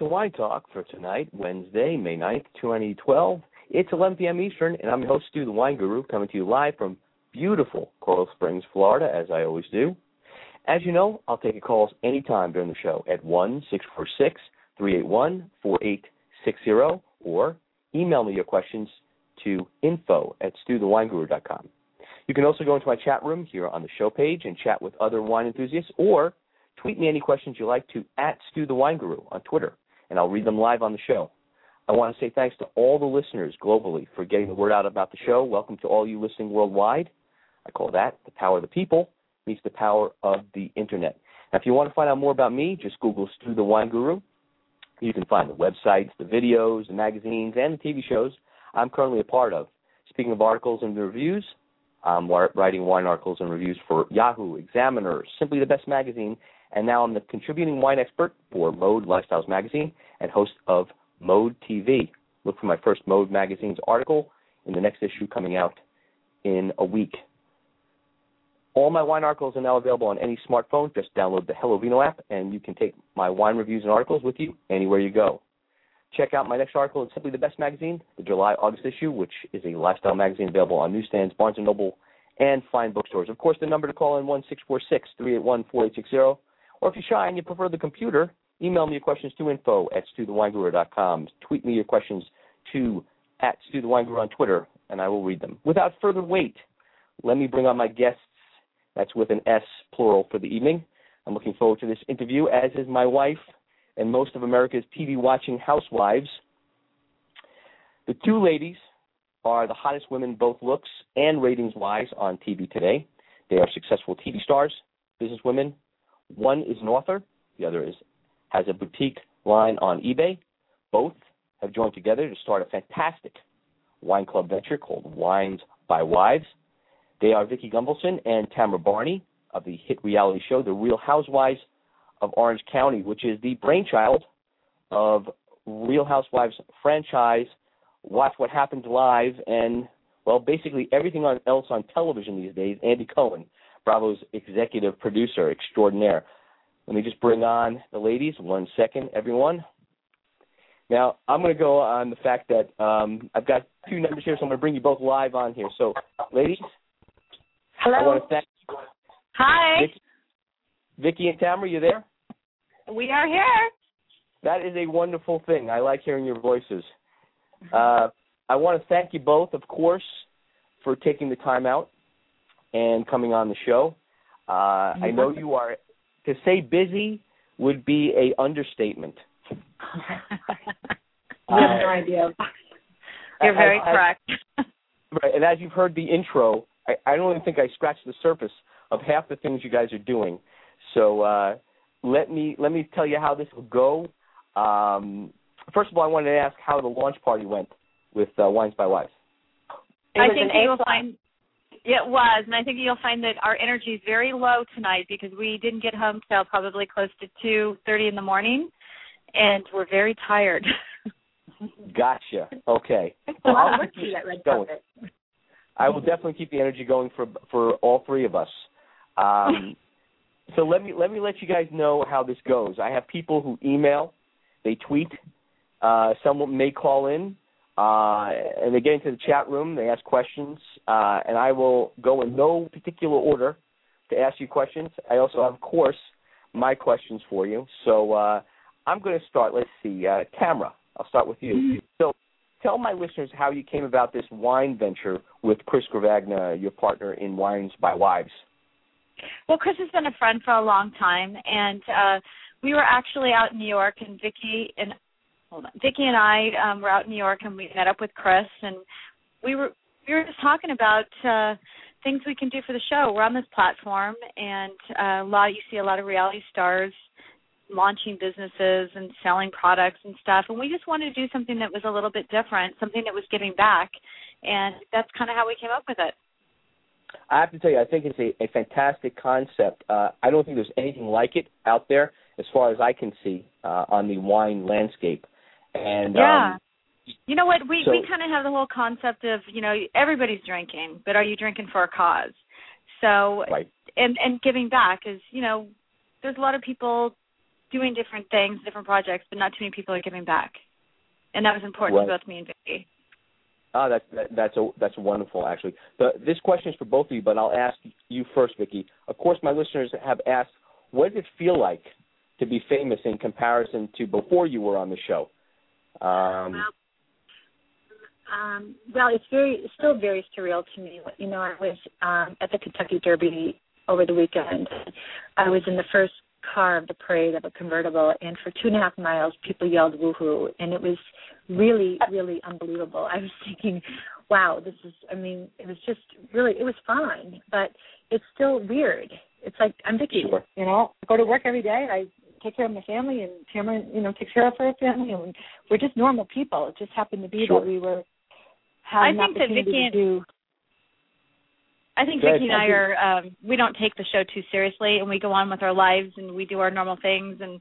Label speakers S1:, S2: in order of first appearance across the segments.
S1: To Wine Talk for tonight, Wednesday, May 9th, 2012. It's 11 p.m. Eastern, and I'm your host, Stu the Wine Guru, coming to you live from beautiful Coral Springs, Florida, as I always do. As you know, I'll take your calls anytime during the show at 1 646 381 4860 or email me your questions to info at stuthewineguru.com. You can also go into my chat room here on the show page and chat with other wine enthusiasts or tweet me any questions you like to at Stu the Wine Guru on Twitter, and I'll read them live on the show. I want to say thanks to all the listeners globally for getting the word out about the show. Welcome to all you listening worldwide. I call that the power of the people meets the power of the internet. Now, if you want to find out more about me, just Google Stu the Wine Guru. You can find the websites, the videos, the magazines, and the TV shows I'm currently a part of. Speaking of articles and reviews, I'm writing wine articles and reviews for Yahoo, Examiner, Simply the Best Magazine, and now I'm the contributing wine expert for Mode Lifestyles Magazine and host of Mode TV. Look for my first Mode Magazine's article in the next issue coming out in a week. All my wine articles are now available on any smartphone. Just download the Hello Vino app, and you can take my wine reviews and articles with you anywhere you go. Check out my next article in Simply the Best magazine, the July-August issue, which is a lifestyle magazine available on newsstands, Barnes & Noble, and fine bookstores. Of course, the number to call in one six four six three eight one four eight six zero. Or if you're shy and you prefer the computer, email me your questions to info at stuthewineguru.com. Tweet me your questions to at stewthewineguru on Twitter, and I will read them. Without further wait, let me bring on my guests that's with an S plural for the evening. I'm looking forward to this interview, as is my wife and most of America's TV watching housewives. The two ladies are the hottest women, both looks and ratings wise, on TV today. They are successful TV stars, businesswomen. One is an author, the other is has a boutique line on eBay. Both have joined together to start a fantastic wine club venture called Wines by Wives. They are Vicki Gunvalson and Tamara Barney of the hit reality show The Real Housewives of Orange County, which is the brainchild of Real Housewives franchise, Watch What Happens Live, and, well, basically everything else on television these days. Andy Cohen, Bravo's executive producer extraordinaire. Let me just bring on the ladies. One second, everyone. Now, I'm going to go on the fact that um, I've got two numbers here, so I'm going to bring you both live on here. So, ladies,
S2: Hello.
S1: I want to thank
S2: Hi.
S1: Vicki, Vicki and Tamara. You there?
S2: We are here.
S1: That is a wonderful thing. I like hearing your voices. Uh, I want to thank you both, of course, for taking the time out and coming on the show. Uh, I know you are to say busy would be a understatement.
S2: you have no idea. You're very
S1: I- I-
S2: correct.
S1: Right, and as you've heard the intro, I, I don't even think I scratched the surface of half the things you guys are doing. So uh, let me let me tell you how this will go. Um, first of all, I wanted to ask how the launch party went with uh, Wines by Wives.
S2: I
S3: was
S2: think
S3: an
S2: you'll find it was, and I think you'll find that our energy is very low tonight because we didn't get home till probably close to two thirty in the morning, and we're very tired.
S1: Gotcha. Okay.
S3: Well,
S1: I'll
S3: I'll
S1: keep
S3: that red
S1: going.
S3: carpet.
S1: I will definitely keep the energy going for for all three of us. Um, so let me let me let you guys know how this goes. I have people who email, they tweet, uh, someone may call in, uh, and they get into the chat room. They ask questions, uh, and I will go in no particular order to ask you questions. I also have, of course, my questions for you. So uh, I'm going to start. Let's see, uh, Tamara. I'll start with you. So tell my listeners how you came about this wine venture with Chris Gravagna, your partner in Wines by Wives.
S2: Well, Chris has been a friend for a long time, and uh, we were actually out in New York, and Vicki and hold on, Vicki and I um, were out in New York, and we met up with Chris, and we were we were just talking about uh things we can do for the show. We're on this platform, and uh, a lot you see a lot of reality stars launching businesses and selling products and stuff, and we just wanted to do something that was a little bit different, something that was giving back, and that's kind of how we came up with it.
S1: I have to tell you, I think it's a, a fantastic concept. Uh, I don't think there's anything like it out there, as far as I can see, uh, on the wine landscape. And
S2: yeah.
S1: um,
S2: you know what? We
S1: So-
S2: we kind of have the whole concept of you know everybody's drinking, but are you drinking for a cause? So
S1: right,
S2: and and giving back is you know there's a lot of people doing different things, different projects, but not too many people are giving back, and that was important
S1: Right.
S2: to both me and Vicki.
S1: Ah, that's that, that's a, that's wonderful. Actually, the, this question is for both of you, but I'll ask you first, Vicki. Of course, my listeners have asked, what does it feel like to be famous in comparison to before you were on the show? Um,
S3: Well, um, well, it's very, it's still very surreal to me. You know, I was um, at the Kentucky Derby over the weekend. I was in the first car of the parade of a convertible, and for two and a half miles, people yelled "woohoo!" and it was really, really unbelievable. I was thinking, "Wow, this is." I mean, it was just really, it was fun, but it's still weird. It's like I'm
S1: Vicki.
S3: You know, I go to work every day. I take care of my family, and Tamara, you know, takes care of her family, and we're just normal people. It just happened to be
S1: Sure.
S3: that we were having
S2: I
S3: an
S2: think that
S3: opportunity
S2: Vicki and-
S3: to do.
S2: I think Vicki and I are um we don't take the show too seriously and we go on with our lives and we do our normal things and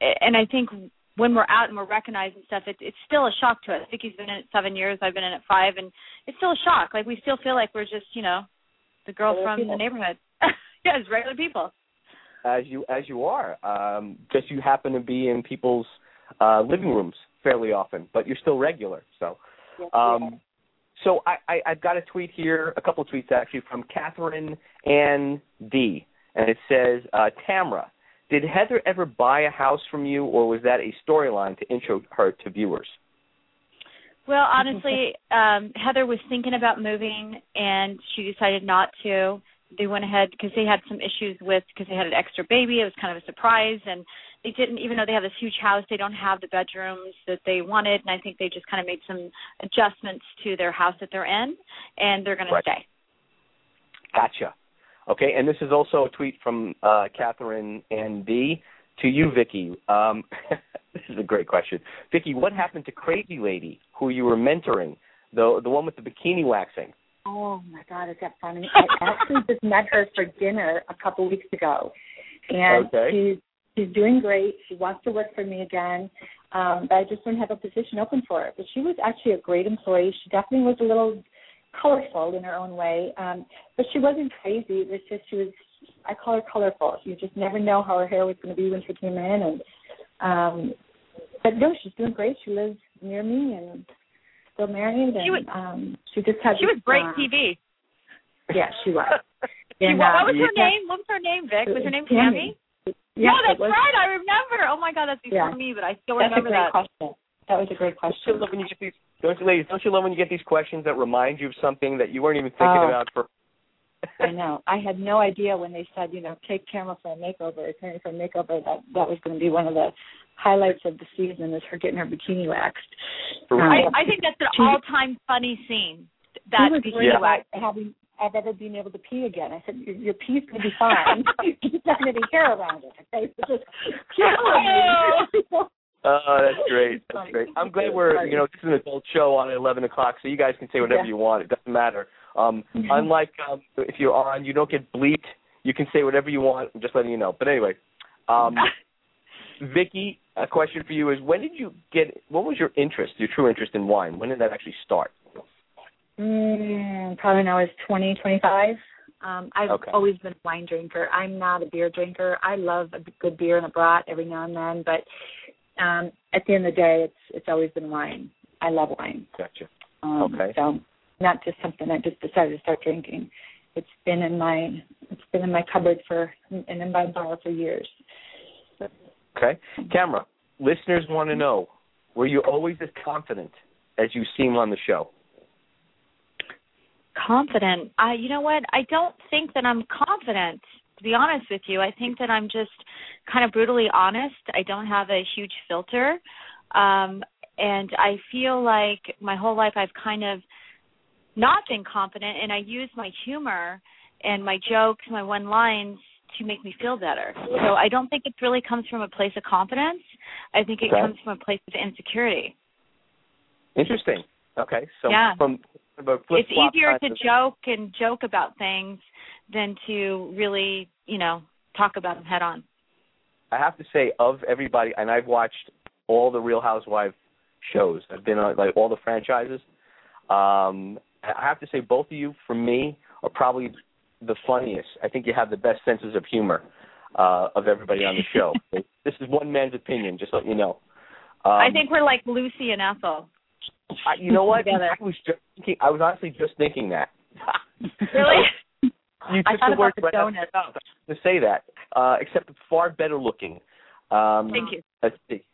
S2: and I think when we're out and we're recognized and stuff, it's it's still a shock to us. Vicki's been in it seven years, I've been in it five and it's still a shock. Like we still feel like we're just, you know, the girl
S3: Regular
S2: from
S3: people.
S2: the neighborhood. yeah, it's regular people.
S1: As you as you are, um, just you happen to be in people's uh, living rooms fairly often, but you're still regular. So, um, so I, I I've got a tweet here, a couple of tweets actually from Catherine Ann D, and it says, uh, Tamra, did Heather ever buy a house from you, or was that a storyline to intro her to viewers?
S2: Well, honestly, um, Heather was thinking about moving, and she decided not to. They went ahead because they had some issues with because they had an extra baby. It was kind of a surprise, and they didn't. Even though they have this huge house, they don't have the bedrooms that they wanted, and I think they just kind of made some adjustments to their house that they're in, and they're going
S1: Right.
S2: to stay.
S1: Gotcha. Okay, and this is also a tweet from uh, Catherine and D to you, Vicki. Um, this is a great question, Vicki. What happened to Crazy Lady, who you were mentoring, the the one with the bikini waxing?
S3: Oh my God, is that funny? I actually just met her for dinner a couple weeks ago, and
S1: Okay.
S3: she's she's doing great. She wants to work for me again, um, but I just don't have a position open for her. But she was actually a great employee. She definitely was a little colorful in her own way, um, but she wasn't crazy. It was just she was. I call her colorful. You just never know how her hair was going to be when she came in, and um, but no, she's doing great. She lives near me and still married, and
S2: She was-
S3: um, she just had
S2: She
S3: this,
S2: was great
S3: uh,
S2: TV.
S3: yeah, she was.
S2: She-
S3: And,
S2: what,
S3: uh,
S2: what was her
S3: yeah.
S2: name? What was her name, Vic? Was her name
S3: Tammy.
S2: Tammy?
S3: Yeah,
S2: no, that's
S3: was,
S2: right. I remember. Oh my God, that's before
S3: Yeah.
S2: me, but I still
S3: That's a
S2: remember
S3: great
S2: that.
S3: question. That was a great
S1: Don't you
S3: question.
S1: love when you get these? Don't you, ladies? Don't you love when you get these questions that remind you of something that you weren't even thinking
S3: Oh.
S1: about for?
S3: I know. I had no idea when they said, you know, take camera for a makeover, Tammy for a makeover. That that was going to be one of the highlights of the season is her getting her bikini waxed.
S1: For
S3: Um.
S2: I, I think that's an all-time funny scene.
S3: She
S2: That
S3: was
S2: bikini
S3: worried
S1: Yeah.
S3: about having I've ever been able to pee again. I said, your, your pee's going to be fine. You're just not going to be hair around it. Okay, so just
S1: Oh, that's great. That's great. I'm glad we're you know this is an adult show on at 11 o'clock, so you guys can say whatever
S3: Yeah.
S1: you want. It doesn't matter. Um,
S3: Mhm.
S1: unlike um, if you're on, you don't get bleeped. You can say whatever you want. I'm just letting you know. But anyway, um, Vicki, a question for you is: When did you get? What was your interest, your true interest in wine? When did that actually start?
S3: Mm, probably when I was twenty, twenty-five. Um, I've
S1: Okay.
S3: always been a wine drinker. I'm not a beer drinker. I love a good beer and a brat every now and then, but um, at the end of the day, it's it's always been wine. I love wine.
S1: Gotcha.
S3: Um,
S1: Okay.
S3: So not just something I just decided to start drinking. It's been in my it's been in my cupboard for and in my bar for years.
S1: Okay. Tamra. Listeners want to know: Were you always as confident as you seem on the show?
S2: confident. I you know what? I don't think that I'm confident to be honest with you. I think that I'm just kind of brutally honest. I don't have a huge filter. Um and I feel like my whole life I've kind of not been confident and I use my humor and my jokes, my one lines to make me feel better. So I don't think it really comes from a place of confidence. I think it
S1: Okay.
S2: comes from a place of insecurity.
S1: Interesting. Okay, so
S2: Yeah.
S1: from
S2: it's easier to joke and joke about things than to really, you know, talk about them head on.
S1: I have to say, of everybody, and I've watched all the Real Housewives shows. I've been on like all the franchises. Um, I have to say, both of you, for me, are probably the funniest. I think you have the best senses of humor uh, of everybody on the show. this is one man's opinion, just let you know. Um,
S2: I think we're like Lucy and Ethel.
S1: I, you know what?
S2: together.
S1: I was just thinking. I was honestly just thinking that.
S2: Really?
S1: You
S3: I
S1: took
S3: thought
S1: the words right out of to say that, uh, except far better looking. Um,
S2: Thank you.
S1: Let's see.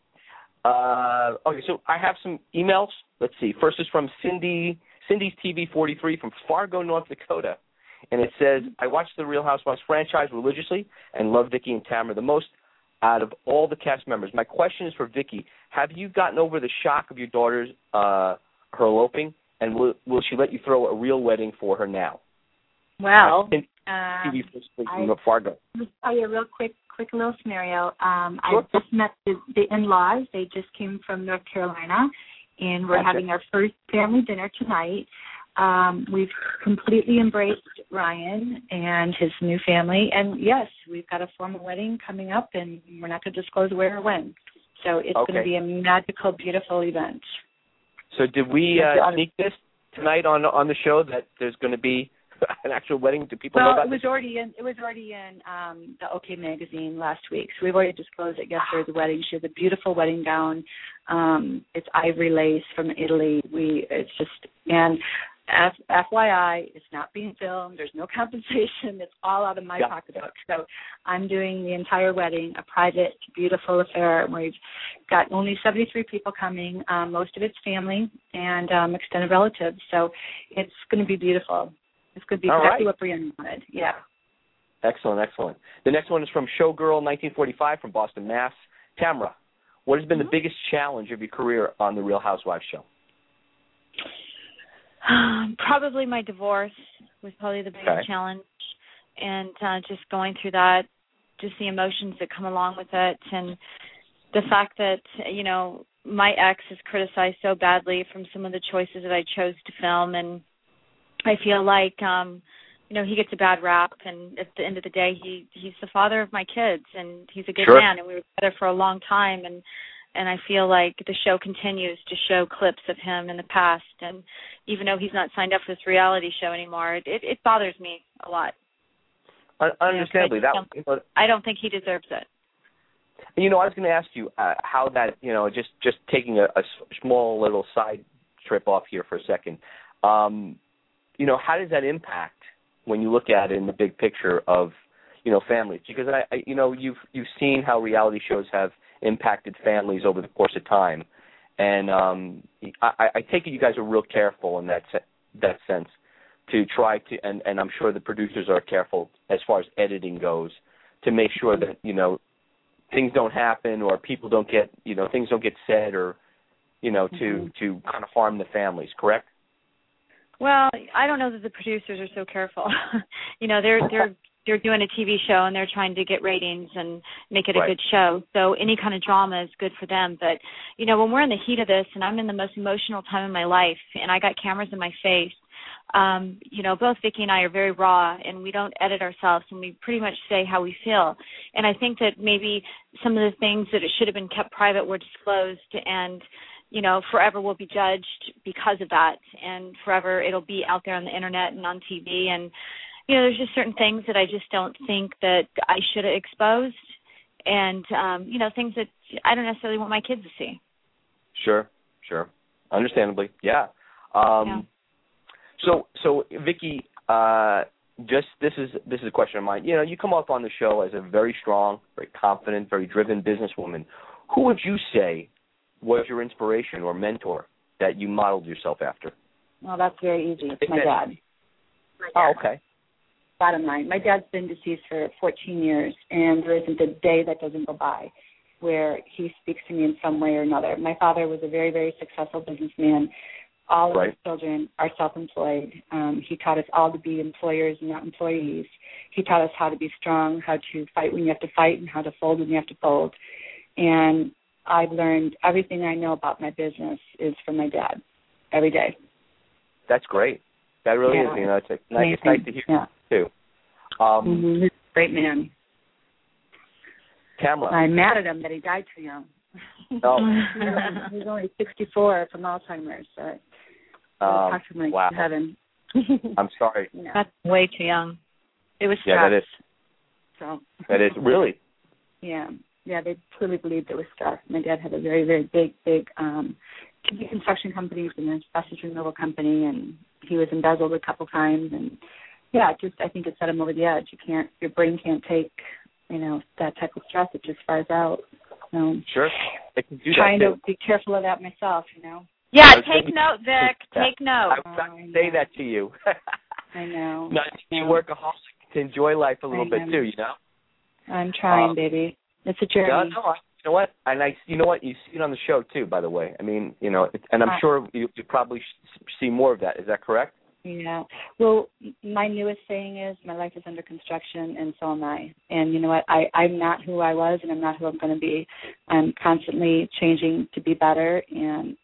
S1: Uh, okay, so I have some emails. Let's see. First is from Cindy, Cindy's TV 43 from Fargo, North Dakota, and it says, "I watched the Real Housewives franchise religiously and love Vicki and Tamara the most out of all the cast members. My question is for Vicki: Have you gotten over the shock of your daughter's uh, her eloping, and will will she let you throw a real wedding for her now?"
S3: Well, um,
S1: TV 43
S3: I-
S1: from Fargo.
S3: I'll tell you a real quick, quick little scenario. Um,
S1: Sure.
S3: I just met the, the in-laws. They just came from North Carolina, and we're
S1: Gotcha.
S3: having our first family dinner tonight. Um, we've completely embraced Ryan and his new family, and yes, we've got a formal wedding coming up, and we're not going to disclose where or when. So it's going to be a magical, beautiful event.
S1: So did we
S3: Yes,
S1: uh, sneak this tonight on on the show that there's going to be an actual wedding? Do people know
S3: Well,
S1: about
S3: it was
S1: this?
S3: already in it was already in um the OK magazine last week, so we've already disclosed it yesterday. The wedding, she has a beautiful wedding gown. Um, it's ivory lace from Italy. We it's just and F, FYI, it's not being filmed. There's no compensation. It's all out of my
S1: Yeah.
S3: pocketbook. So I'm doing the entire wedding, a private, beautiful affair. We've got only 73 people coming, um, most of it's family and um, extended relatives. So it's going to be beautiful. It's going to be
S1: All
S3: exactly
S1: right.
S3: what Briana wanted. Yeah.
S1: Excellent, excellent. The next one is from Showgirl 1945 from Boston, Mass. Tamara, what has been
S3: Mm-hmm.
S1: the biggest challenge of your career on the Real Housewives show?
S2: Um, probably my divorce was probably the biggest
S1: Okay.
S2: challenge, and uh, just going through that, just the emotions that come along with it, and the fact that you know my ex is criticized so badly from some of the choices that I chose to film, and I feel like um, you know he gets a bad rap, and at the end of the day, he he's the father of my kids, and he's a good
S1: Sure.
S2: man, and we were together for a long time, and and I feel like the show continues to show clips of him in the past, and even though he's not signed up for this reality show anymore, it it, bothers me a lot.
S1: Un- understandably,
S2: Yeah,
S1: that you know,
S2: I don't think he deserves it.
S1: you know, I was going to ask you uh, how that, you know, just just taking a, a small little side trip off here for a second. Um, you know, how does that impact when you look at it in the big picture of, you know, families? Because I, I you know, you've you've seen how reality shows have impacted families over the course of time, and um, I, I take it you guys are real careful in that se- that sense to try to, and and I'm sure the producers are careful as far as editing goes to make sure that you know things don't happen or people don't get you know things don't get said or you know to
S3: Mhm.
S1: to kind of harm the families correct
S2: Well, I don't know that the producers are so careful. you know, they're they're they're doing a TV show and they're trying to get ratings and make it a
S1: Right.
S2: good show. So any kind of drama is good for them. But you know, when we're in the heat of this and I'm in the most emotional time of my life and I got cameras in my face, um, you know, both Vicki and I are very raw and we don't edit ourselves and we pretty much say how we feel. And I think that maybe some of the things that it should have been kept private were disclosed and you know, forever will be judged because of that, and forever it'll be out there on the internet and on TV. And you know, there's just certain things that I just don't think that I should have exposed, and um, you know, things that I don't necessarily want my kids to see.
S1: sure sure. Understandably. Yeah. Um
S2: Yeah.
S1: so so Vicki uh just this is this is a question of mine. You know you come up on the show as a very strong very confident very driven businesswoman. Who would you say was your inspiration or mentor that you modeled yourself after?
S3: Well, that's very easy. It's my dad. My
S1: oh okay
S3: Bottom line, my dad's been deceased for 14 years, and there isn't a day that doesn't go by where he speaks to me in some way or another. My father was a very, very successful businessman, all of
S1: Right.
S3: his children are self-employed. Um, he taught us all to be employers and not employees. He taught us how to be strong, how to fight when you have to fight, and how to fold when you have to fold. And I've learned everything I know about my business is from my dad every day.
S1: That's great. That really
S3: Yeah.
S1: is. You know, it's, a, nice, it's nice to hear
S3: Yeah.
S1: Too. Um,
S3: Mhm. He's a great man.
S1: Tamara.
S3: I'm mad at him that he died too young.
S1: Oh,
S3: He's only 64 from Alzheimer's. So
S1: um,
S3: talk to him
S1: wow.
S3: to heaven.
S1: I'm sorry.
S3: You
S2: That's way too young. It was
S1: Yeah, that is.
S3: so
S1: That is really.
S3: yeah, yeah. They truly believed it was stress. My dad had a very, very big, big um construction companies and an asbestos removal company, and he was embezzled a couple times. And yeah, just I think it set him over the edge. You can't, your brain can't take, you know, that type of stress. It just fires out. So
S1: Sure. It can do
S3: trying
S1: that
S3: to be careful of that myself. You know.
S2: Yeah, take
S1: thinking-
S2: note, Vic. Take note.
S1: I was about to say that to you.
S3: I know.
S1: Not to be a workaholic to enjoy life a little
S3: I
S1: bit
S3: know.
S1: too. You know.
S3: I'm trying,
S1: Um,
S3: baby. It's a journey.
S1: No, no. I, you know what? And I, you know what? You see it on the show too. By the way, I mean, you know, it, and I'm sure you, you probably see more of that. Is that correct?
S3: Yeah. Well, my newest saying is my life is under construction, and so am I. And you know what? I I'm not who I was, and I'm not who I'm going to be. I'm constantly changing to be better, and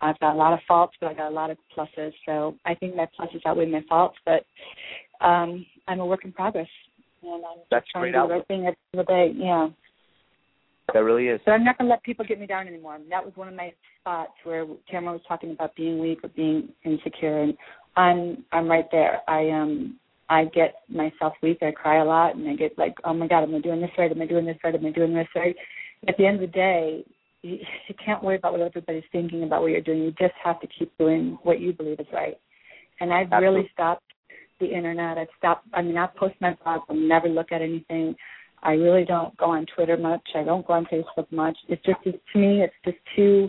S3: I've got a lot of faults, but I got a lot of pluses. So I think my pluses outweigh my faults, but um I'm a work in progress, and I'm
S1: That's
S3: trying
S1: great
S3: to do the right thing every single day. Yeah.
S1: That really is.
S3: But I'm not going to let people get me down anymore. That was one of my spots where Tamara was talking about being weak or being insecure, and I'm I'm right there. I um I get myself weak. I cry a lot, and I get like, oh my god, am I doing this right? Am I doing this right? Am I doing this right? At the end of the day, you, you can't worry about what everybody's thinking about what you're doing. You just have to keep doing what you believe is right. And I've
S1: Absolutely.
S3: really stopped the internet. I've stopped. I mean, I'll post my blog. I'll never look at anything. I really don't go on Twitter much. I don't go on Facebook much. It's just it's, to me, it's just too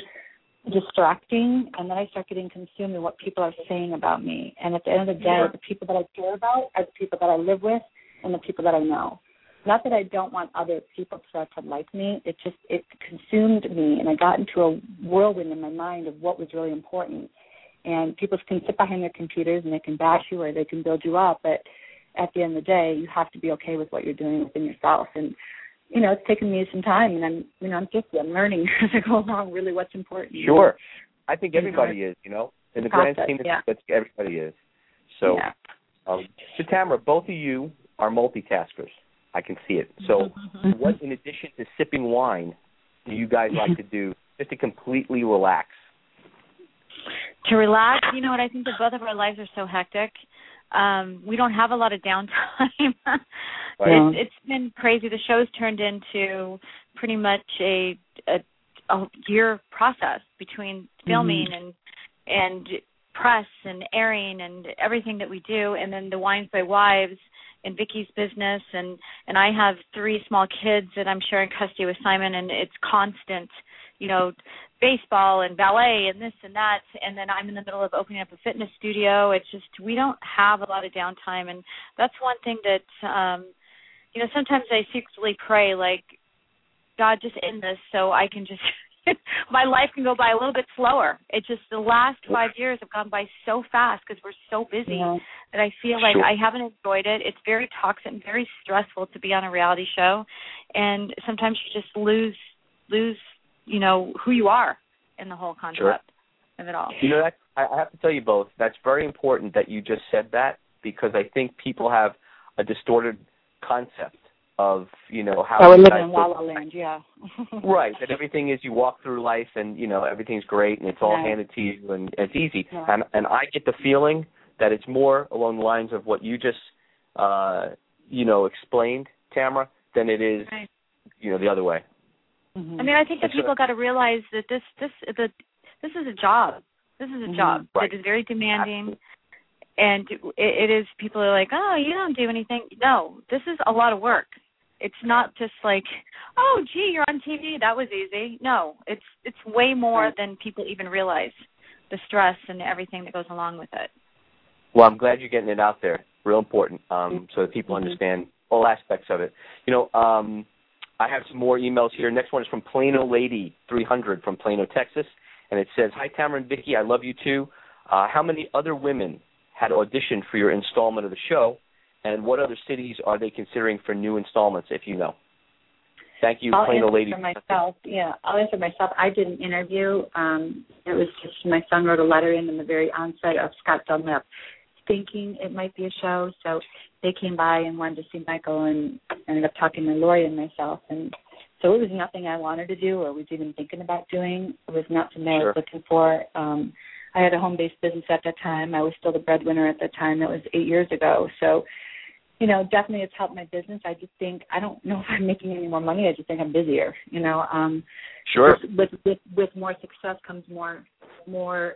S3: distracting, and then I start getting consumed in what people are saying about me. And at the end of the day,
S1: Sure.
S3: the people that I care about are the people that I live with and the people that I know. Not that I don't want other people to, to like me. It just it consumed me, and I got into a whirlwind in my mind of what was really important. And people can sit behind their computers and they can bash you or they can build you up, but at the end of the day, you have to be okay with what you're doing within yourself. And you know, it's taken me some time, and I'm you know I'm just I'm learning as I go along really what's important.
S1: Sure. I think
S3: You know,
S1: everybody is. You know, in the
S3: Process,
S1: grand scheme,
S3: yeah.
S1: that's everybody is. So,
S3: yeah.
S1: um, so Tamara, both of you are multitaskers. I can see it. So, what in addition to sipping wine do you guys like to do just to completely relax?
S2: to relax, you know what? I think that both of our lives are so hectic. Um, we don't have a lot of downtime.
S3: Yeah.
S2: it's, it's been crazy. The show's turned into pretty much a a, a year process between filming and and press and airing and everything that we do, and then the Wines by Wives and Vicki's business, and and I have three small kids that I'm sharing custody with Simon, and it's constant, you know, baseball and ballet and this and that and then I'm in the middle of opening up a fitness studio. It's just we don't have a lot of downtime and that's one thing that um you know, sometimes I secretly pray like God just end this so I can just my life can go by a little bit slower. It just the last 5 years have gone by so fast because we're so busy
S3: Yeah.
S2: that I feel like
S1: Sure.
S2: I haven't enjoyed it. It's very toxic and very stressful to be on a reality show and sometimes you just lose lose you know who you are in the whole concept of it all.
S1: You know, that I I have to tell you both. That's very important that you just said that because I think people have a distorted concept of you know how
S3: Oh, we're
S1: you
S3: living
S1: guys
S3: in
S1: go-
S3: La La Land, yeah.
S1: Right, that everything is you walk through life and you know everything's great and it's all
S3: Right.
S1: handed to you and it's easy.
S3: Yeah.
S1: And and I get the feeling that it's more along the lines of what you just uh you know explained, Tamara, than it is
S2: Right.
S1: you know the other way.
S3: Mhm.
S2: I mean, I think that people got to realize that this this the this is a job. This is a
S3: Mhm.
S2: job
S1: Right.
S2: that is very demanding, and it, it is. People are like, "Oh, you don't do anything." No, this is a lot of work. It's not just like, "Oh, gee, you're on TV. That was easy." No, it's it's way more
S3: Right.
S2: than people even realize. The stress and everything that goes along with it.
S1: Well, I'm glad you're getting it out there. Real important, um, so that people
S3: Mhm.
S1: understand all aspects of it. You know, um, I have some more emails here. Next one is from Plano Lady 300 from Plano, Texas, and it says, "Hi, Tamara and Vicki. I love you too. Uh, how many other women had auditioned for your installment of the show, and what other cities are they considering for new installments, if you know? Thank you,
S3: I'll
S1: old lady.
S3: for myself. Yeah, I'll answer myself. I did an interview. Um, it was just my son wrote a letter in in the very onset of Scott Dunlop, thinking it might be a show. So they came by and wanted to see Michael, and ended up talking to Lori and myself. And so it was nothing I wanted to do or was even thinking about doing. It was not something I was looking for. Um, I had a home-based business at that time. I was still the breadwinner at that time. That was eight years ago. So you know, definitely it's helped my business. I just think I don't know if I'm making any more money. I just think I'm busier. You know, um,
S1: Sure.
S3: with with with more success comes more more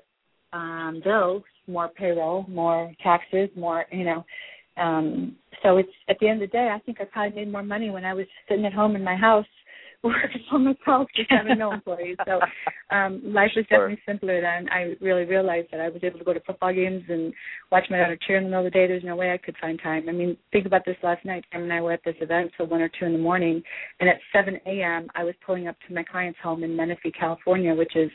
S3: um, bills, more payroll, more taxes, more you know. Um, so it's at the end of the day, I think I probably made more money when I was sitting at home in my house working for myself, just having no employees. So um, life was
S1: Sure.
S3: definitely simpler then. I really realized that I was able to go to football games and watch my daughter cheer in the middle of the day. There's no way I could find time. I mean, think about this last night. Sam and I were at this event till one or two in the morning, and at 7 a.m. I was pulling up to my client's home in Menifee, California, which is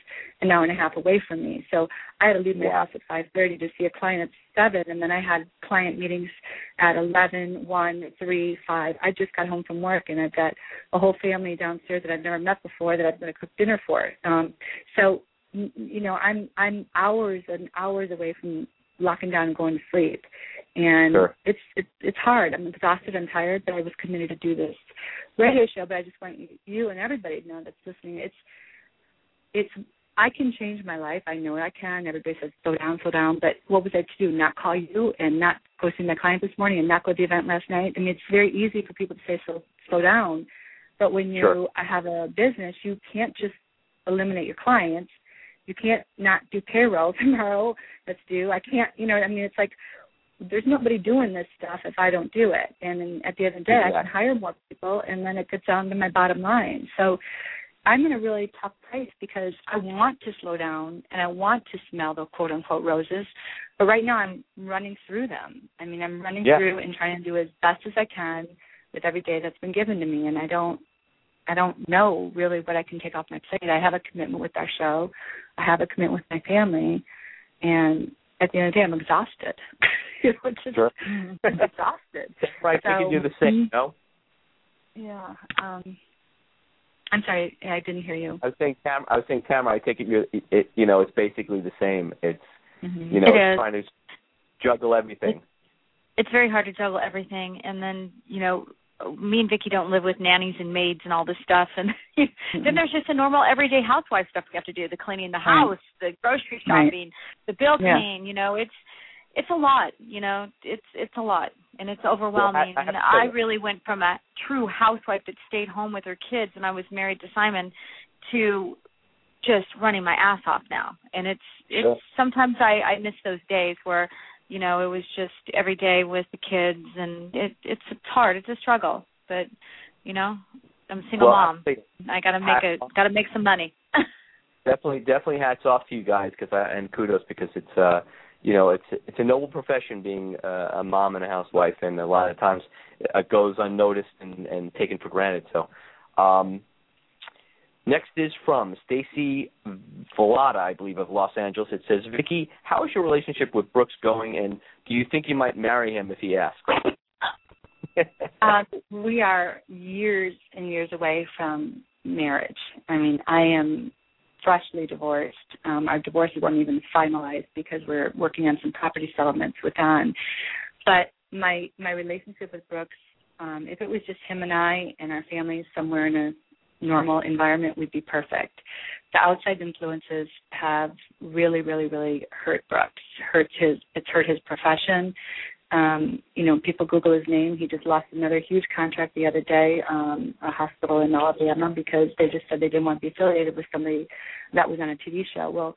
S3: an hour and a half away from me. So I had to leave my house at 5:30 to see a client at seven, and then I had client meetings at 11, 1, 3, 5. I just got home from work, and I've got a whole family downstairs that I've never met before that I'm going to cook dinner for. Um, so you know, I'm I'm hours and hours away from locking down and going to sleep, and
S1: Sure.
S3: it's it's it's hard. I'm exhausted. I'm tired, but I was committed to do this radio show. But I just want you and everybody to know that's listening. It's it's I can change my life. I know I can. Everybody says slow down, slow down. But what was I to do? Not call you and not go see my client this morning and not go to the event last night. I mean, it's very easy for people to say slow slow down, but when you
S1: Sure.
S3: have a business, you can't just eliminate your clients. You can't not do payroll tomorrow that's due. I can't, you know, I mean, it's like there's nobody doing this stuff if I don't do it. And then at the end of the day, I can hire more people, and then it gets down to my bottom line. So I'm in a really tough place because I want to slow down and I want to smell the quote unquote roses, but right now I'm running through them. I mean, I'm running
S1: Yeah.
S3: through and trying to do as best as I can with every day that's been given to me, and I don't. I don't know really what I can take off my plate. I have a commitment with our show. I have a commitment with my family, and at the end of the day, I'm exhausted. you know, just
S1: Sure.
S3: Exhausted.
S1: Right, we can do the same. No,
S3: Yeah. Um I'm sorry, I didn't hear you.
S1: I was saying, Cam. I was saying, Tamara. I take it you. It, you know, it's basically the same. It's
S3: Mhm.
S1: you know,
S2: It
S1: it's
S2: is.
S1: trying to juggle everything.
S2: it's very hard to juggle everything and then you know me and Vicki don't live with nannies and maids and all this stuff and then there's just the normal everyday housewife stuff we have to do the cleaning the
S3: Right.
S2: house the grocery
S3: Right.
S2: shopping the bill
S3: Yeah.
S2: paying you know it's it's a lot you know it's it's a lot and it's overwhelming.
S1: I have
S2: and I really went from a true housewife that stayed home with her kids and I was married to Simon to just running my ass off now. And it's it's
S1: Sure.
S2: sometimes I I miss those days where you know it was just every day with the kids and it it's it's hard it's a struggle. But you know i'm a single
S1: well,
S2: mom. i got to make a got to make some money.
S1: Definitely, definitely hats off to you guys because I and kudos because it's uh you know it's it's a noble profession being uh, a mom and a housewife and a lot of times it goes unnoticed and and taken for granted. So. um Next is from Stacy Volata, I believe, of Los Angeles. It says, Vicki, how is your relationship with Brooks going, and do you think you might marry him if he asks?
S3: Uh, we are years and years away from marriage. I mean, I am freshly divorced. Um, our divorce wasn't even finalized because we're working on some property settlements with Don. But my my relationship with Brooks, um, if it was just him and I and our families somewhere in a normal environment, we'd be perfect. The outside influences have really, really, really hurt Brooks. Hurt his. It's hurt his profession um, you know, people Google his name. He just lost another huge contract the other day, um, a hospital in Alabama, because they just said they didn't want to be affiliated with somebody that was on a TV show. Well,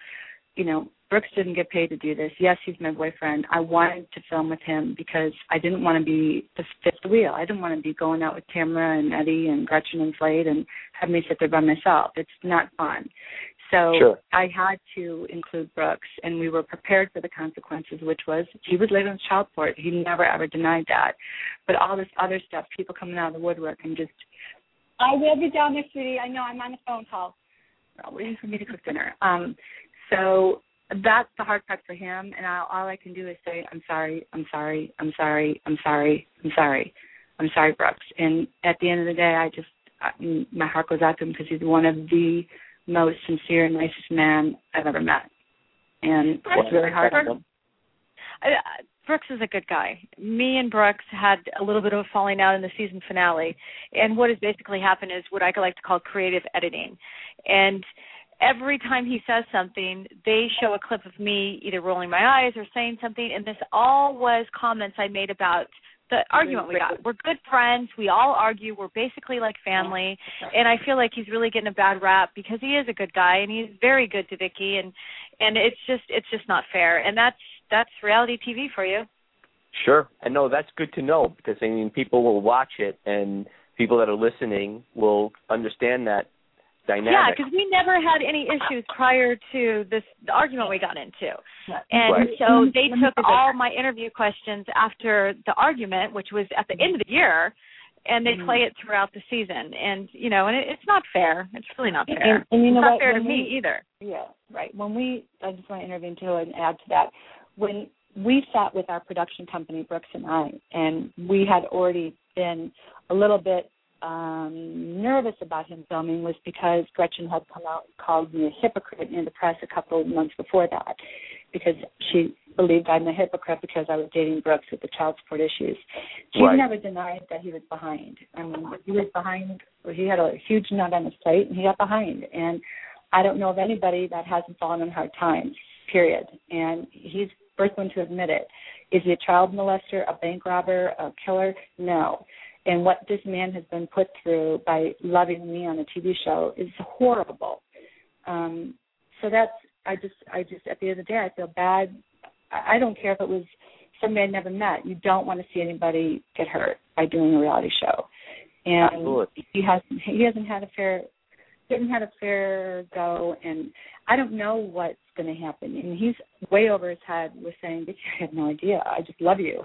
S3: you know, Brooks didn't get paid to do this. Yes, he's my boyfriend. I wanted to film with him because I didn't want to be the fifth wheel. I didn't want to be going out with Tamara and Eddie and Gretchen and Slade and have me sit there by myself. It's not fun. So
S1: Sure.
S3: I had to include Brooks, and we were prepared for the consequences, which was he would live in child support. He never ever denied that. But all this other stuff, people coming out of the woodwork and just, I will be down there, sweetie. I know I'm on a phone call. We're waiting for me to cook dinner. Um, so that's the hard part for him, and I, all I can do is say, "I'm sorry, I'm sorry, I'm sorry, I'm sorry, I'm sorry, I'm sorry, Brooks." And at the end of the day, I just I, my heart goes out to him because he's one of the most sincere and nicest man I've ever met, and it's really hard on him.
S2: I, uh, Brooks is a good guy. Me and Brooks had a little bit of a falling out in the season finale, and what has basically happened is what I like to call creative editing, and every time he says something, they show a clip of me either rolling my eyes or saying something, and this all was comments I made about the argument we got. We're good friends. We all argue. We're basically like family, and I feel like he's really getting a bad rap because he is a good guy and he's very good to Vicki, and and it's just it's just not fair, and that's that's reality TV for you.
S1: Sure, and no, that's good to know because I mean people will watch it and people that are listening will understand that dynamic.
S2: Yeah, because we never had any issues prior to this the argument we got into, and
S1: right.
S2: so they took all my interview questions after the argument, which was at the end of the year, and they play it throughout the season. And you know, and it, it's not fair. It's really not fair.
S3: And, and you know
S2: it's not
S3: what?
S2: fair to
S3: When
S2: me either.
S3: Yeah, right. When we, I just want to intervene too and add to that. When we sat with our production company, Brooks and I, and we had already been a little bit um nervous about him filming was because Gretchen had come out and called me a hypocrite in the press a couple of months before that because she believed I'm a hypocrite because I was dating Brooks with the child support issues. She
S1: Right.
S3: never denied that he was behind. I mean, he was behind. He had a huge nut on his plate, and he got behind. And I don't know of anybody that hasn't fallen on hard times. Period. And he's the first one to admit it. Is he a child molester, a bank robber, a killer? No. And what this man has been put through by loving me on a TV show is horrible. Um, so that's I just I just at the end of the day I feel bad. I I don't care if it was somebody I never met. You don't want to see anybody get hurt by doing a reality show. And
S1: Absolutely.
S3: he hasn't he hasn't had a fair he hasn't had a fair go and I don't know what's gonna happen. And he's way over his head with saying, Bitch, I have no idea. I just love you.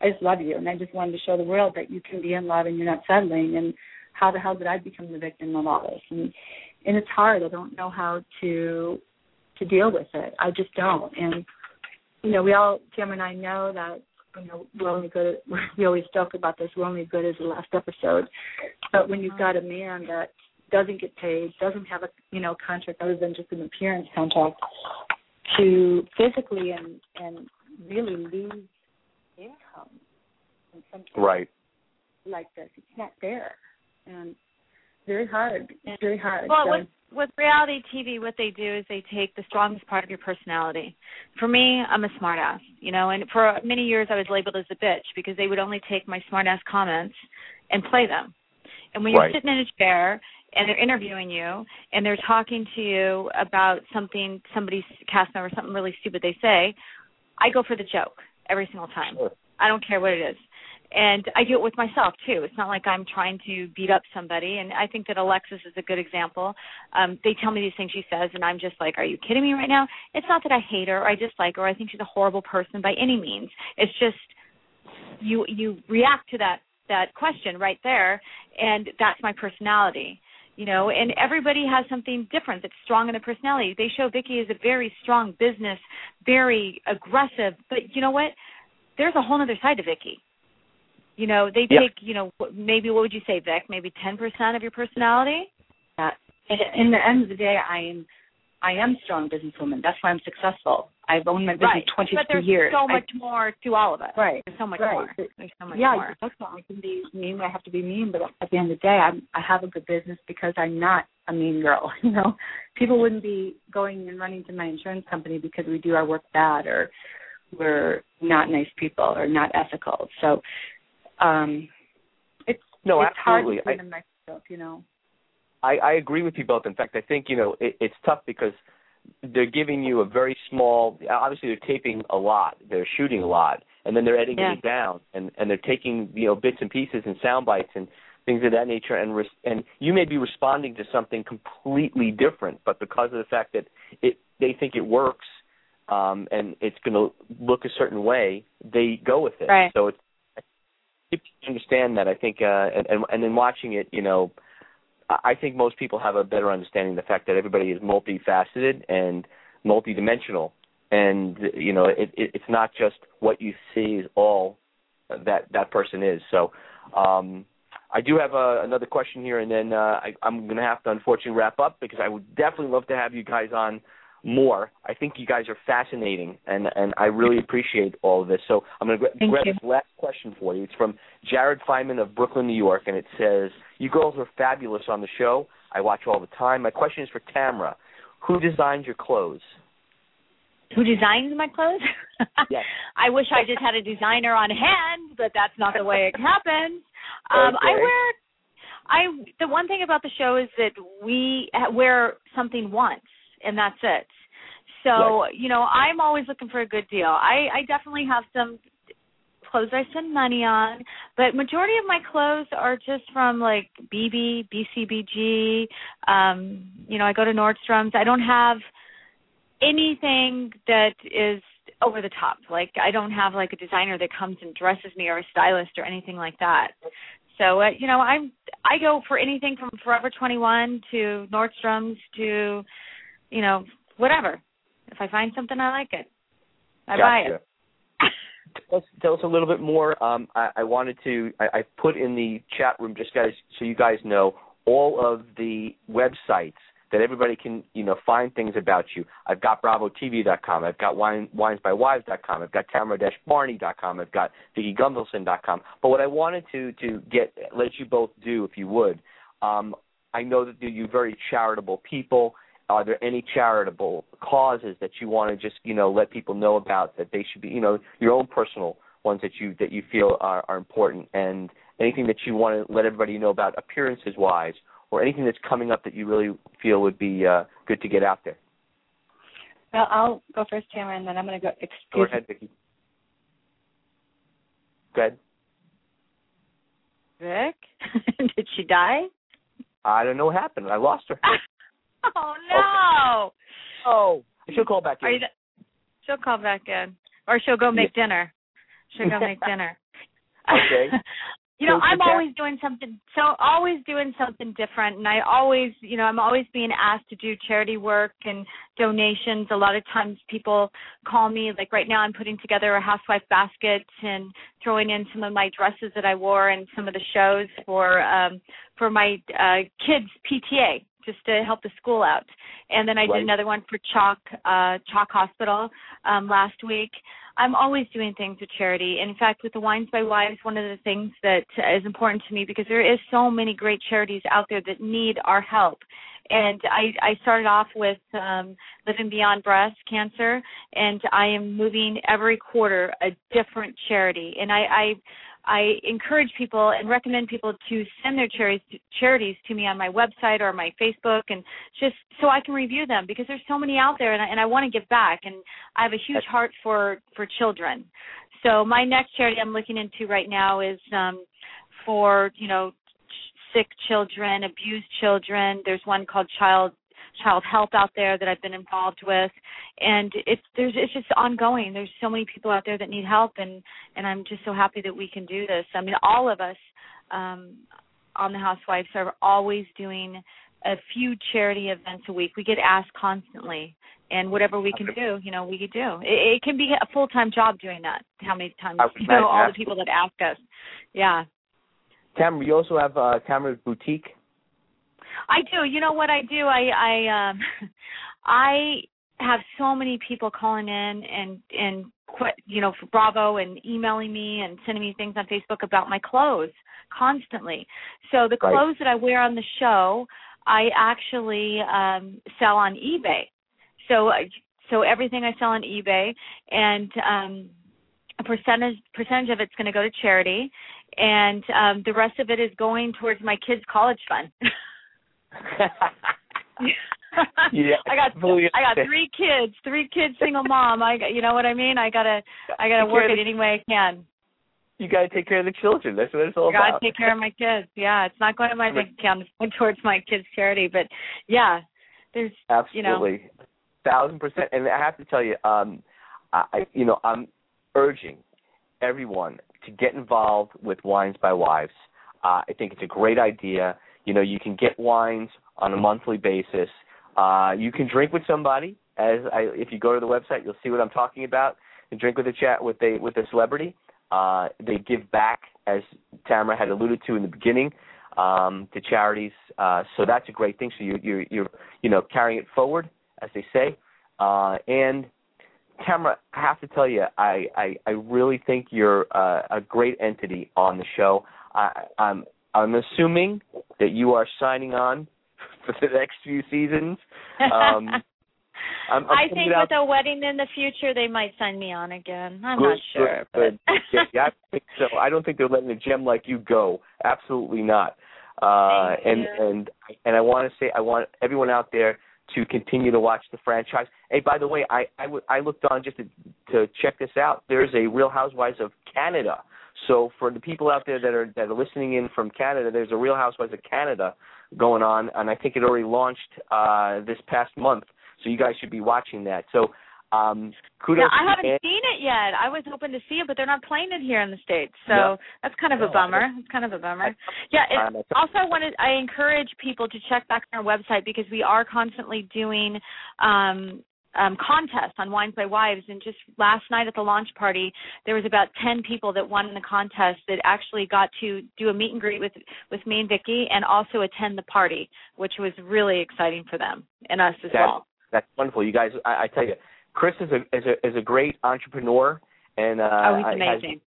S3: I just love you and I just wanted to show the world that you can be in love and you're not settling and how the hell did I become the victim of all this? And and it's hard. I don't know how to to deal with it. I just don't. And you know, we all Jim and I know that you know we're only good. We always joke about this. We're only good as the last episode. But when you've got a man that doesn't get paid, doesn't have a you know contract other than just an appearance contract, to physically and and really lose income in something
S1: Right.
S3: like this, it's not fair. And very hard. It's very hard.
S2: Well,
S3: So-
S2: with with reality TV, what they do is they take the strongest part of your personality. For me, I'm a smartass, you know, and for many years I was labeled as a bitch because they would only take my smartass comments and play them. And when you're
S1: Right.
S2: sitting in a chair and they're interviewing you and they're talking to you about something somebody's cast member something really stupid they say, I go for the joke every single time.
S1: Sure.
S2: I don't care what it is. And I do it with myself too. It's not like I'm trying to beat up somebody. And I think that Alexis is a good example. Um, they tell me these things she says, and I'm just like, "Are you kidding me right now?" It's not that I hate her or I dislike her or I think she's a horrible person by any means. It's just you you react to that that question right there, and that's my personality. You know, and everybody has something different that's strong in their personality. They show Vicki is a very strong business, very aggressive, but you know what? There's a whole other side to Vicki. You know, they
S1: Yeah.
S2: take, you know, maybe what would you say, Vic? Maybe ten percent of your personality.
S3: that. And in the end of the day, I am I am a strong businesswoman. That's why I'm successful. I've owned my business
S2: right.
S3: 22
S2: but there's
S3: years.
S2: so
S3: I-
S2: much more to all of us.
S3: Right.
S2: There's so much
S3: Right.
S2: more. There's so much
S3: yeah,
S2: more.
S3: that's not. I can be mean. I have to be mean, but at the end of the day, I'm, I have a good business because I'm not a mean girl. You know, people wouldn't be going and running to my insurance company because we do our work bad or we're not nice people or not ethical. So, um, it's
S1: No,
S3: it's
S1: absolutely.
S3: hard to bring them myself. You know.
S1: I, I agree with you both. In fact, I think you know it, it's tough because they're giving you a very small. Obviously, they're taping a lot, they're shooting a lot, and then they're editing
S2: Yeah.
S1: it down, and and they're taking you know bits and pieces and sound bites and things of that nature, and res- and you may be responding to something completely different, but because of the fact that it they think it works, um, and it's going to look a certain way, they go with it.
S2: Right.
S1: So it's you understand that, I think, uh, and, and and in watching it, you know, I think most people have a better understanding of the fact that everybody is multifaceted, and multidimensional, and you know it, it, it's not just what you see is all that that person is. So. Um, I do have uh, another question here, and then uh, I, I'm going to have to unfortunately wrap up because I would definitely love to have you guys on more. I think you guys are fascinating, and and I really appreciate all of this. So I'm going to gra- grab
S3: you.
S1: this last question for you. It's from Jared Feynman of Brooklyn, New York, and it says, "You girls are fabulous on the show. I watch all the time. My question is for Tamra. Who designed your clothes?"
S2: Who designs my clothes?
S1: Yes.
S2: I wish I just had a designer on hand, but that's not the way it happens. Um, I wear. I the one thing about the show is that we wear something once, and that's it. So you know, I'm always looking for a good deal. I I definitely have some clothes I spend money on, but majority of my clothes are just from like BB, BCBG. Um, you know, I go to Nordstrom's. I don't have anything that is over the top. Like I don't have like a designer that comes and dresses me or a stylist or anything like that. So uh, you know, I'm I go for anything from Forever 21 to Nordstrom's to you know, whatever. If I find something I like it. I buy it.
S1: Tell us, tell us a little bit more. Um, I, I wanted to. I, I put in the chat room just guys, so you guys know all of the websites that everybody can, you know, find things about you. I've got BravoTV.com. I've got wine, WinesByWives.com. I've got Tamra-Barney.com. I've got VickiGunvalson.com. But what I wanted to to get let you both do, if you would, um, I know that you're very charitable people. Are there any charitable causes that you want to just you know let people know about that they should be you know your own personal ones that you that you feel are, are important and anything that you want to let everybody know about appearances wise or anything that's coming up that you really feel would be uh, good to get out there.
S3: Well, I'll go first, Tamra, and then I'm going to go.
S1: Go
S3: Excuse
S1: ahead, Vicki. Go ahead.
S2: Vic, did she die?
S1: I don't know what happened. I lost her.
S2: Oh no!
S1: Oh, she'll call back in.
S2: Th- she'll call back in, or she'll go make dinner. She'll go make dinner.
S1: Okay.
S2: you know,
S1: So,
S2: I'm always doing something. So always doing something different, and I always, you know, I'm always being asked to do charity work and donations. A lot of times, people call me. Like right now, I'm putting together a housewife basket and throwing in some of my dresses that I wore and some of the shows for um for my uh kids PTA just to help the school out. And then I
S1: Right.
S2: did another one for CHOC uh CHOC Hospital um last week. I'm always doing things with charity. In fact, with the Wines by Wives, one of the things that is important to me because there is so many great charities out there that need our help. And I, I started off with um, Living Beyond Breast Cancer, and I am moving every quarter a different charity. And I, I I encourage people and recommend people to send their charities charities to me on my website or my Facebook, and just so I can review them because there's so many out there, and I, and I want to give back, and I have a huge heart for for children. So my next charity I'm looking into right now is um, for you know sick children, abused children. There's one called Child Childhelp out there that I've been involved with, and it's there's it's just ongoing. There's so many people out there that need help, and and I'm just so happy that we can do this. I mean, all of us um, on the Housewives are always doing a few charity events a week. We get asked constantly, and whatever we can do, you know, we could do. It, it can be a full time job doing that. How many times you know all the people that ask us. Yeah,
S1: Tamra, you also have uh, Tamra's Boutique.
S2: I do. You know what I do? I I um I have so many people calling in and and you know for Bravo and emailing me and sending me things on Facebook about my clothes constantly. So the
S1: Right.
S2: clothes that I wear on the show, I actually um sell on eBay. So I- so everything I sell on eBay and um a percentage percentage of it's going to go to charity and um the rest of it is going towards my kids college fund.
S1: Yeah,
S2: I got I got three kids, three kids, single mom. I got you know what I mean. I gotta I gotta work it any way I can.
S1: You got to take care of the children. That's what it's all about.
S2: I gotta
S1: about.
S2: take care of my kids. Yeah, it's not going to my bank account. It's going towards my kids' charity. But yeah, there's you know.
S1: Absolutely, thousand percent. And I have to tell you, um, I, I- you know, I'm urging everyone to get involved with Wines by Wives. Uh, I think it's a great idea. You know, you can get wines on a monthly basis. Uh, you can drink with somebody as I if you go to the website, you'll see what I'm talking about. And drink with a chat with a with a celebrity. Uh, they give back, as Tamra had alluded to in the beginning, um, to charities. Uh, so that's a great thing. So you you you're you know carrying it forward, as they say. Uh, and Tamra, I have to tell you, I I, I really think you're uh, a great entity on the show. I, I'm I'm assuming that you are signing on for the next few seasons. Um, I'm, I'm
S2: I think with a wedding in the future, they might sign me on again. I'm
S1: good,
S2: not sure.
S1: Good,
S2: but
S1: yeah, yeah, I think so. I don't think they're letting a gem like you go. Absolutely not. Uh, and and and I want to say I want everyone out there to continue to watch the franchise. Hey, by the way, I I, w- I looked on just to to check this out. There's a Real Housewives of Canada. So for the people out there that are that are listening in from Canada, there's a Real Housewives of Canada going on, and I think it already launched uh, this past month. So you guys should be watching that. So um, kudos.
S2: Yeah, I haven't
S1: Ann-
S2: seen it yet. I was hoping to see it, but they're not playing it here in the states, so
S1: No.
S2: that's kind of
S1: No,
S2: a
S1: I
S2: bummer. It's kind of a bummer. Yeah. It, also, I wanted I encourage people to check back on our website because we are constantly doing um, um, contests on Wines by Wives. And just last night at the launch party, there was about ten people that won in the contest that actually got to do a meet and greet with with me and Vicki, and also attend the party, which was really exciting for them and us as
S1: That-
S2: well.
S1: That's wonderful. You guys, I, I tell you, Chris is a is a is a great entrepreneur, and uh,
S2: Oh, he's
S1: has-
S2: amazing.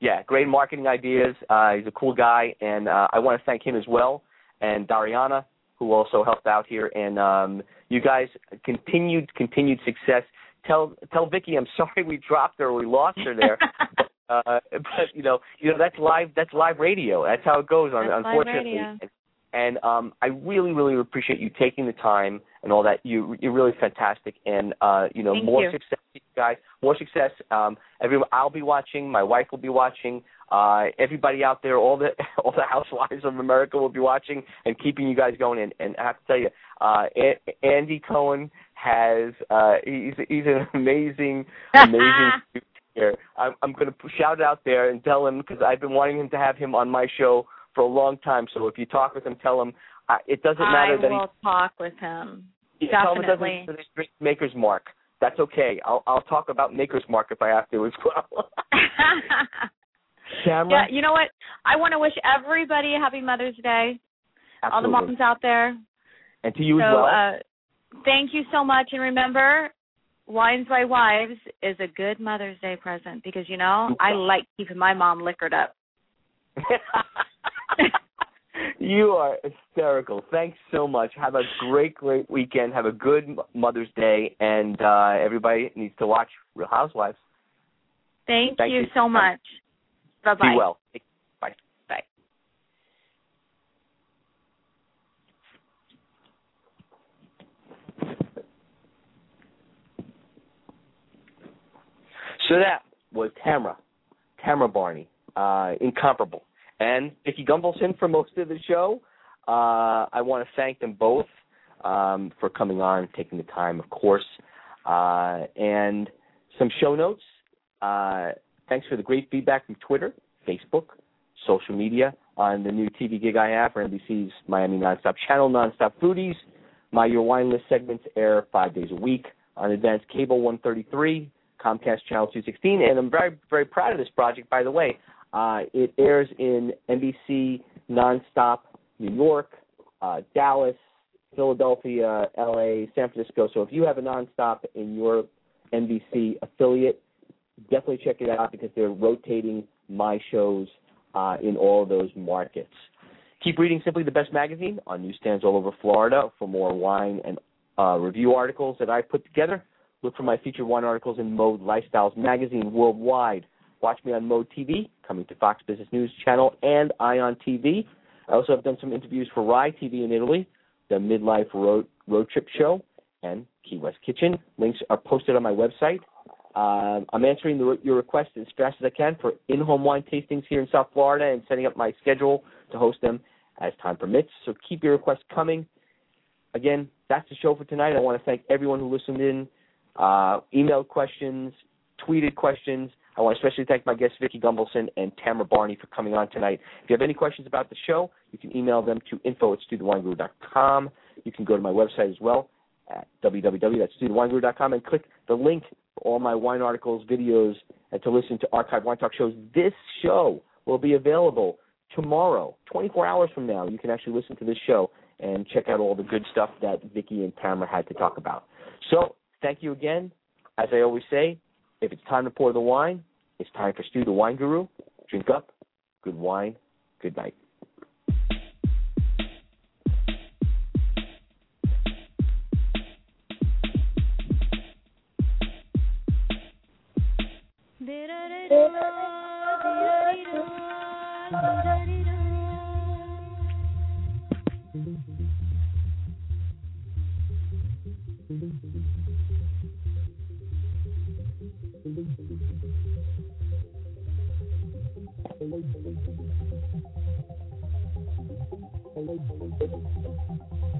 S1: yeah, great marketing ideas. Uh, he's a cool guy, and uh, I want to thank him as well, and Briana, who also helped out here. And um, you guys continued continued success. Tell tell Vicki I'm sorry we dropped her, we lost her there. uh, but you know, you know that's live that's live radio. That's how it goes.
S2: That's
S1: unfortunately,
S2: radio.
S1: and um, I really, really appreciate you taking the time and all that. You, you're really fantastic, and uh, you know,
S2: Thank
S1: more
S2: you.
S1: success, to you guys. More success. Um, everyone, I'll be watching. My wife will be watching. Uh, everybody out there, all the all the housewives of America will be watching and keeping you guys going. And, and I have to tell you, uh, A- Andy Cohen has uh, he's he's an amazing, amazing. here. I'm, I'm going to shout it out there and tell him because I've been wanting him to have him on my show for a long time. So if you talk with him, tell him uh, it doesn't matter that
S2: I
S1: that
S2: will talk with him.
S1: he tell him it
S2: definitely.
S1: doesn't he's Maker's Mark. That's okay. I'll I'll talk about Maker's Mark if I have to as well.
S2: Yeah, you know what? I want to wish everybody a happy Mother's Day. All the moms out there.
S1: and to you
S2: so
S1: as well.
S2: uh thank you so much and remember Wines by Wives is a good Mother's Day present because you know, I like keeping my mom liquored up.
S1: you are hysterical. Thanks so much. Have a great, great weekend. Have a good Mother's Day, and uh, everybody needs to watch Real Housewives.
S2: Thank,
S1: Thank
S2: you
S1: you.
S2: so much. Bye bye.
S1: Be well. Bye.
S2: Bye.
S1: So that was Tamra, Tamra Barney, uh, incomparable, and Vicki Gunvalson for most of the show. Uh, I want to thank them both um, for coming on, taking the time, of course, uh, and some show notes. Thanks for the great feedback from Twitter, Facebook, social media on the new TV gig I have for NBC's Miami Nonstop channel, Nonstop Foodies. My Your Wine List segments air five days a week on Advanced Cable 133, Comcast Channel 216, and I'm very, very proud of this project, by the way. Uh, it airs in NBC Nonstop New York, uh, Dallas, Philadelphia, LA, San Francisco. So if you have a nonstop in your NBC affiliate, definitely check it out because they're rotating my shows uh, in all those markets. Keep reading Simply the Best magazine on newsstands all over Florida for more wine and uh, review articles that I put together. Look for my featured wine articles in Mode Lifestyles magazine worldwide. Watch me on Mode TV, coming to Fox Business News Channel and Ion TV. I also have done some interviews for Rai TV in Italy, the Midlife Road, road Trip Show, and Key West Kitchen. Links are posted on my website. Um, I'm answering the, your requests as fast as I can for in-home wine tastings here in South Florida and setting up my schedule to host them as time permits. So keep your requests coming. Again, that's the show for tonight. I want to thank everyone who listened in, uh, emailed questions, tweeted questions. I want to especially thank my guests Vicki Gunvalson and Tamra Barney for coming on tonight. If you have any questions about the show, you can email them to info at com. You can go to my website as well at www.stuthewineguru.com and click the link all my wine articles, videos, and to listen to archive wine talk shows. This show will be available tomorrow, 24 hours from now. You can actually listen to this show and check out all the good stuff that Vicki and Tamara had to talk about. So, thank you again. As I always say, if it's time to pour the wine, it's time for Stu the Wine Guru. Drink up. Good wine. Good night. Thank you.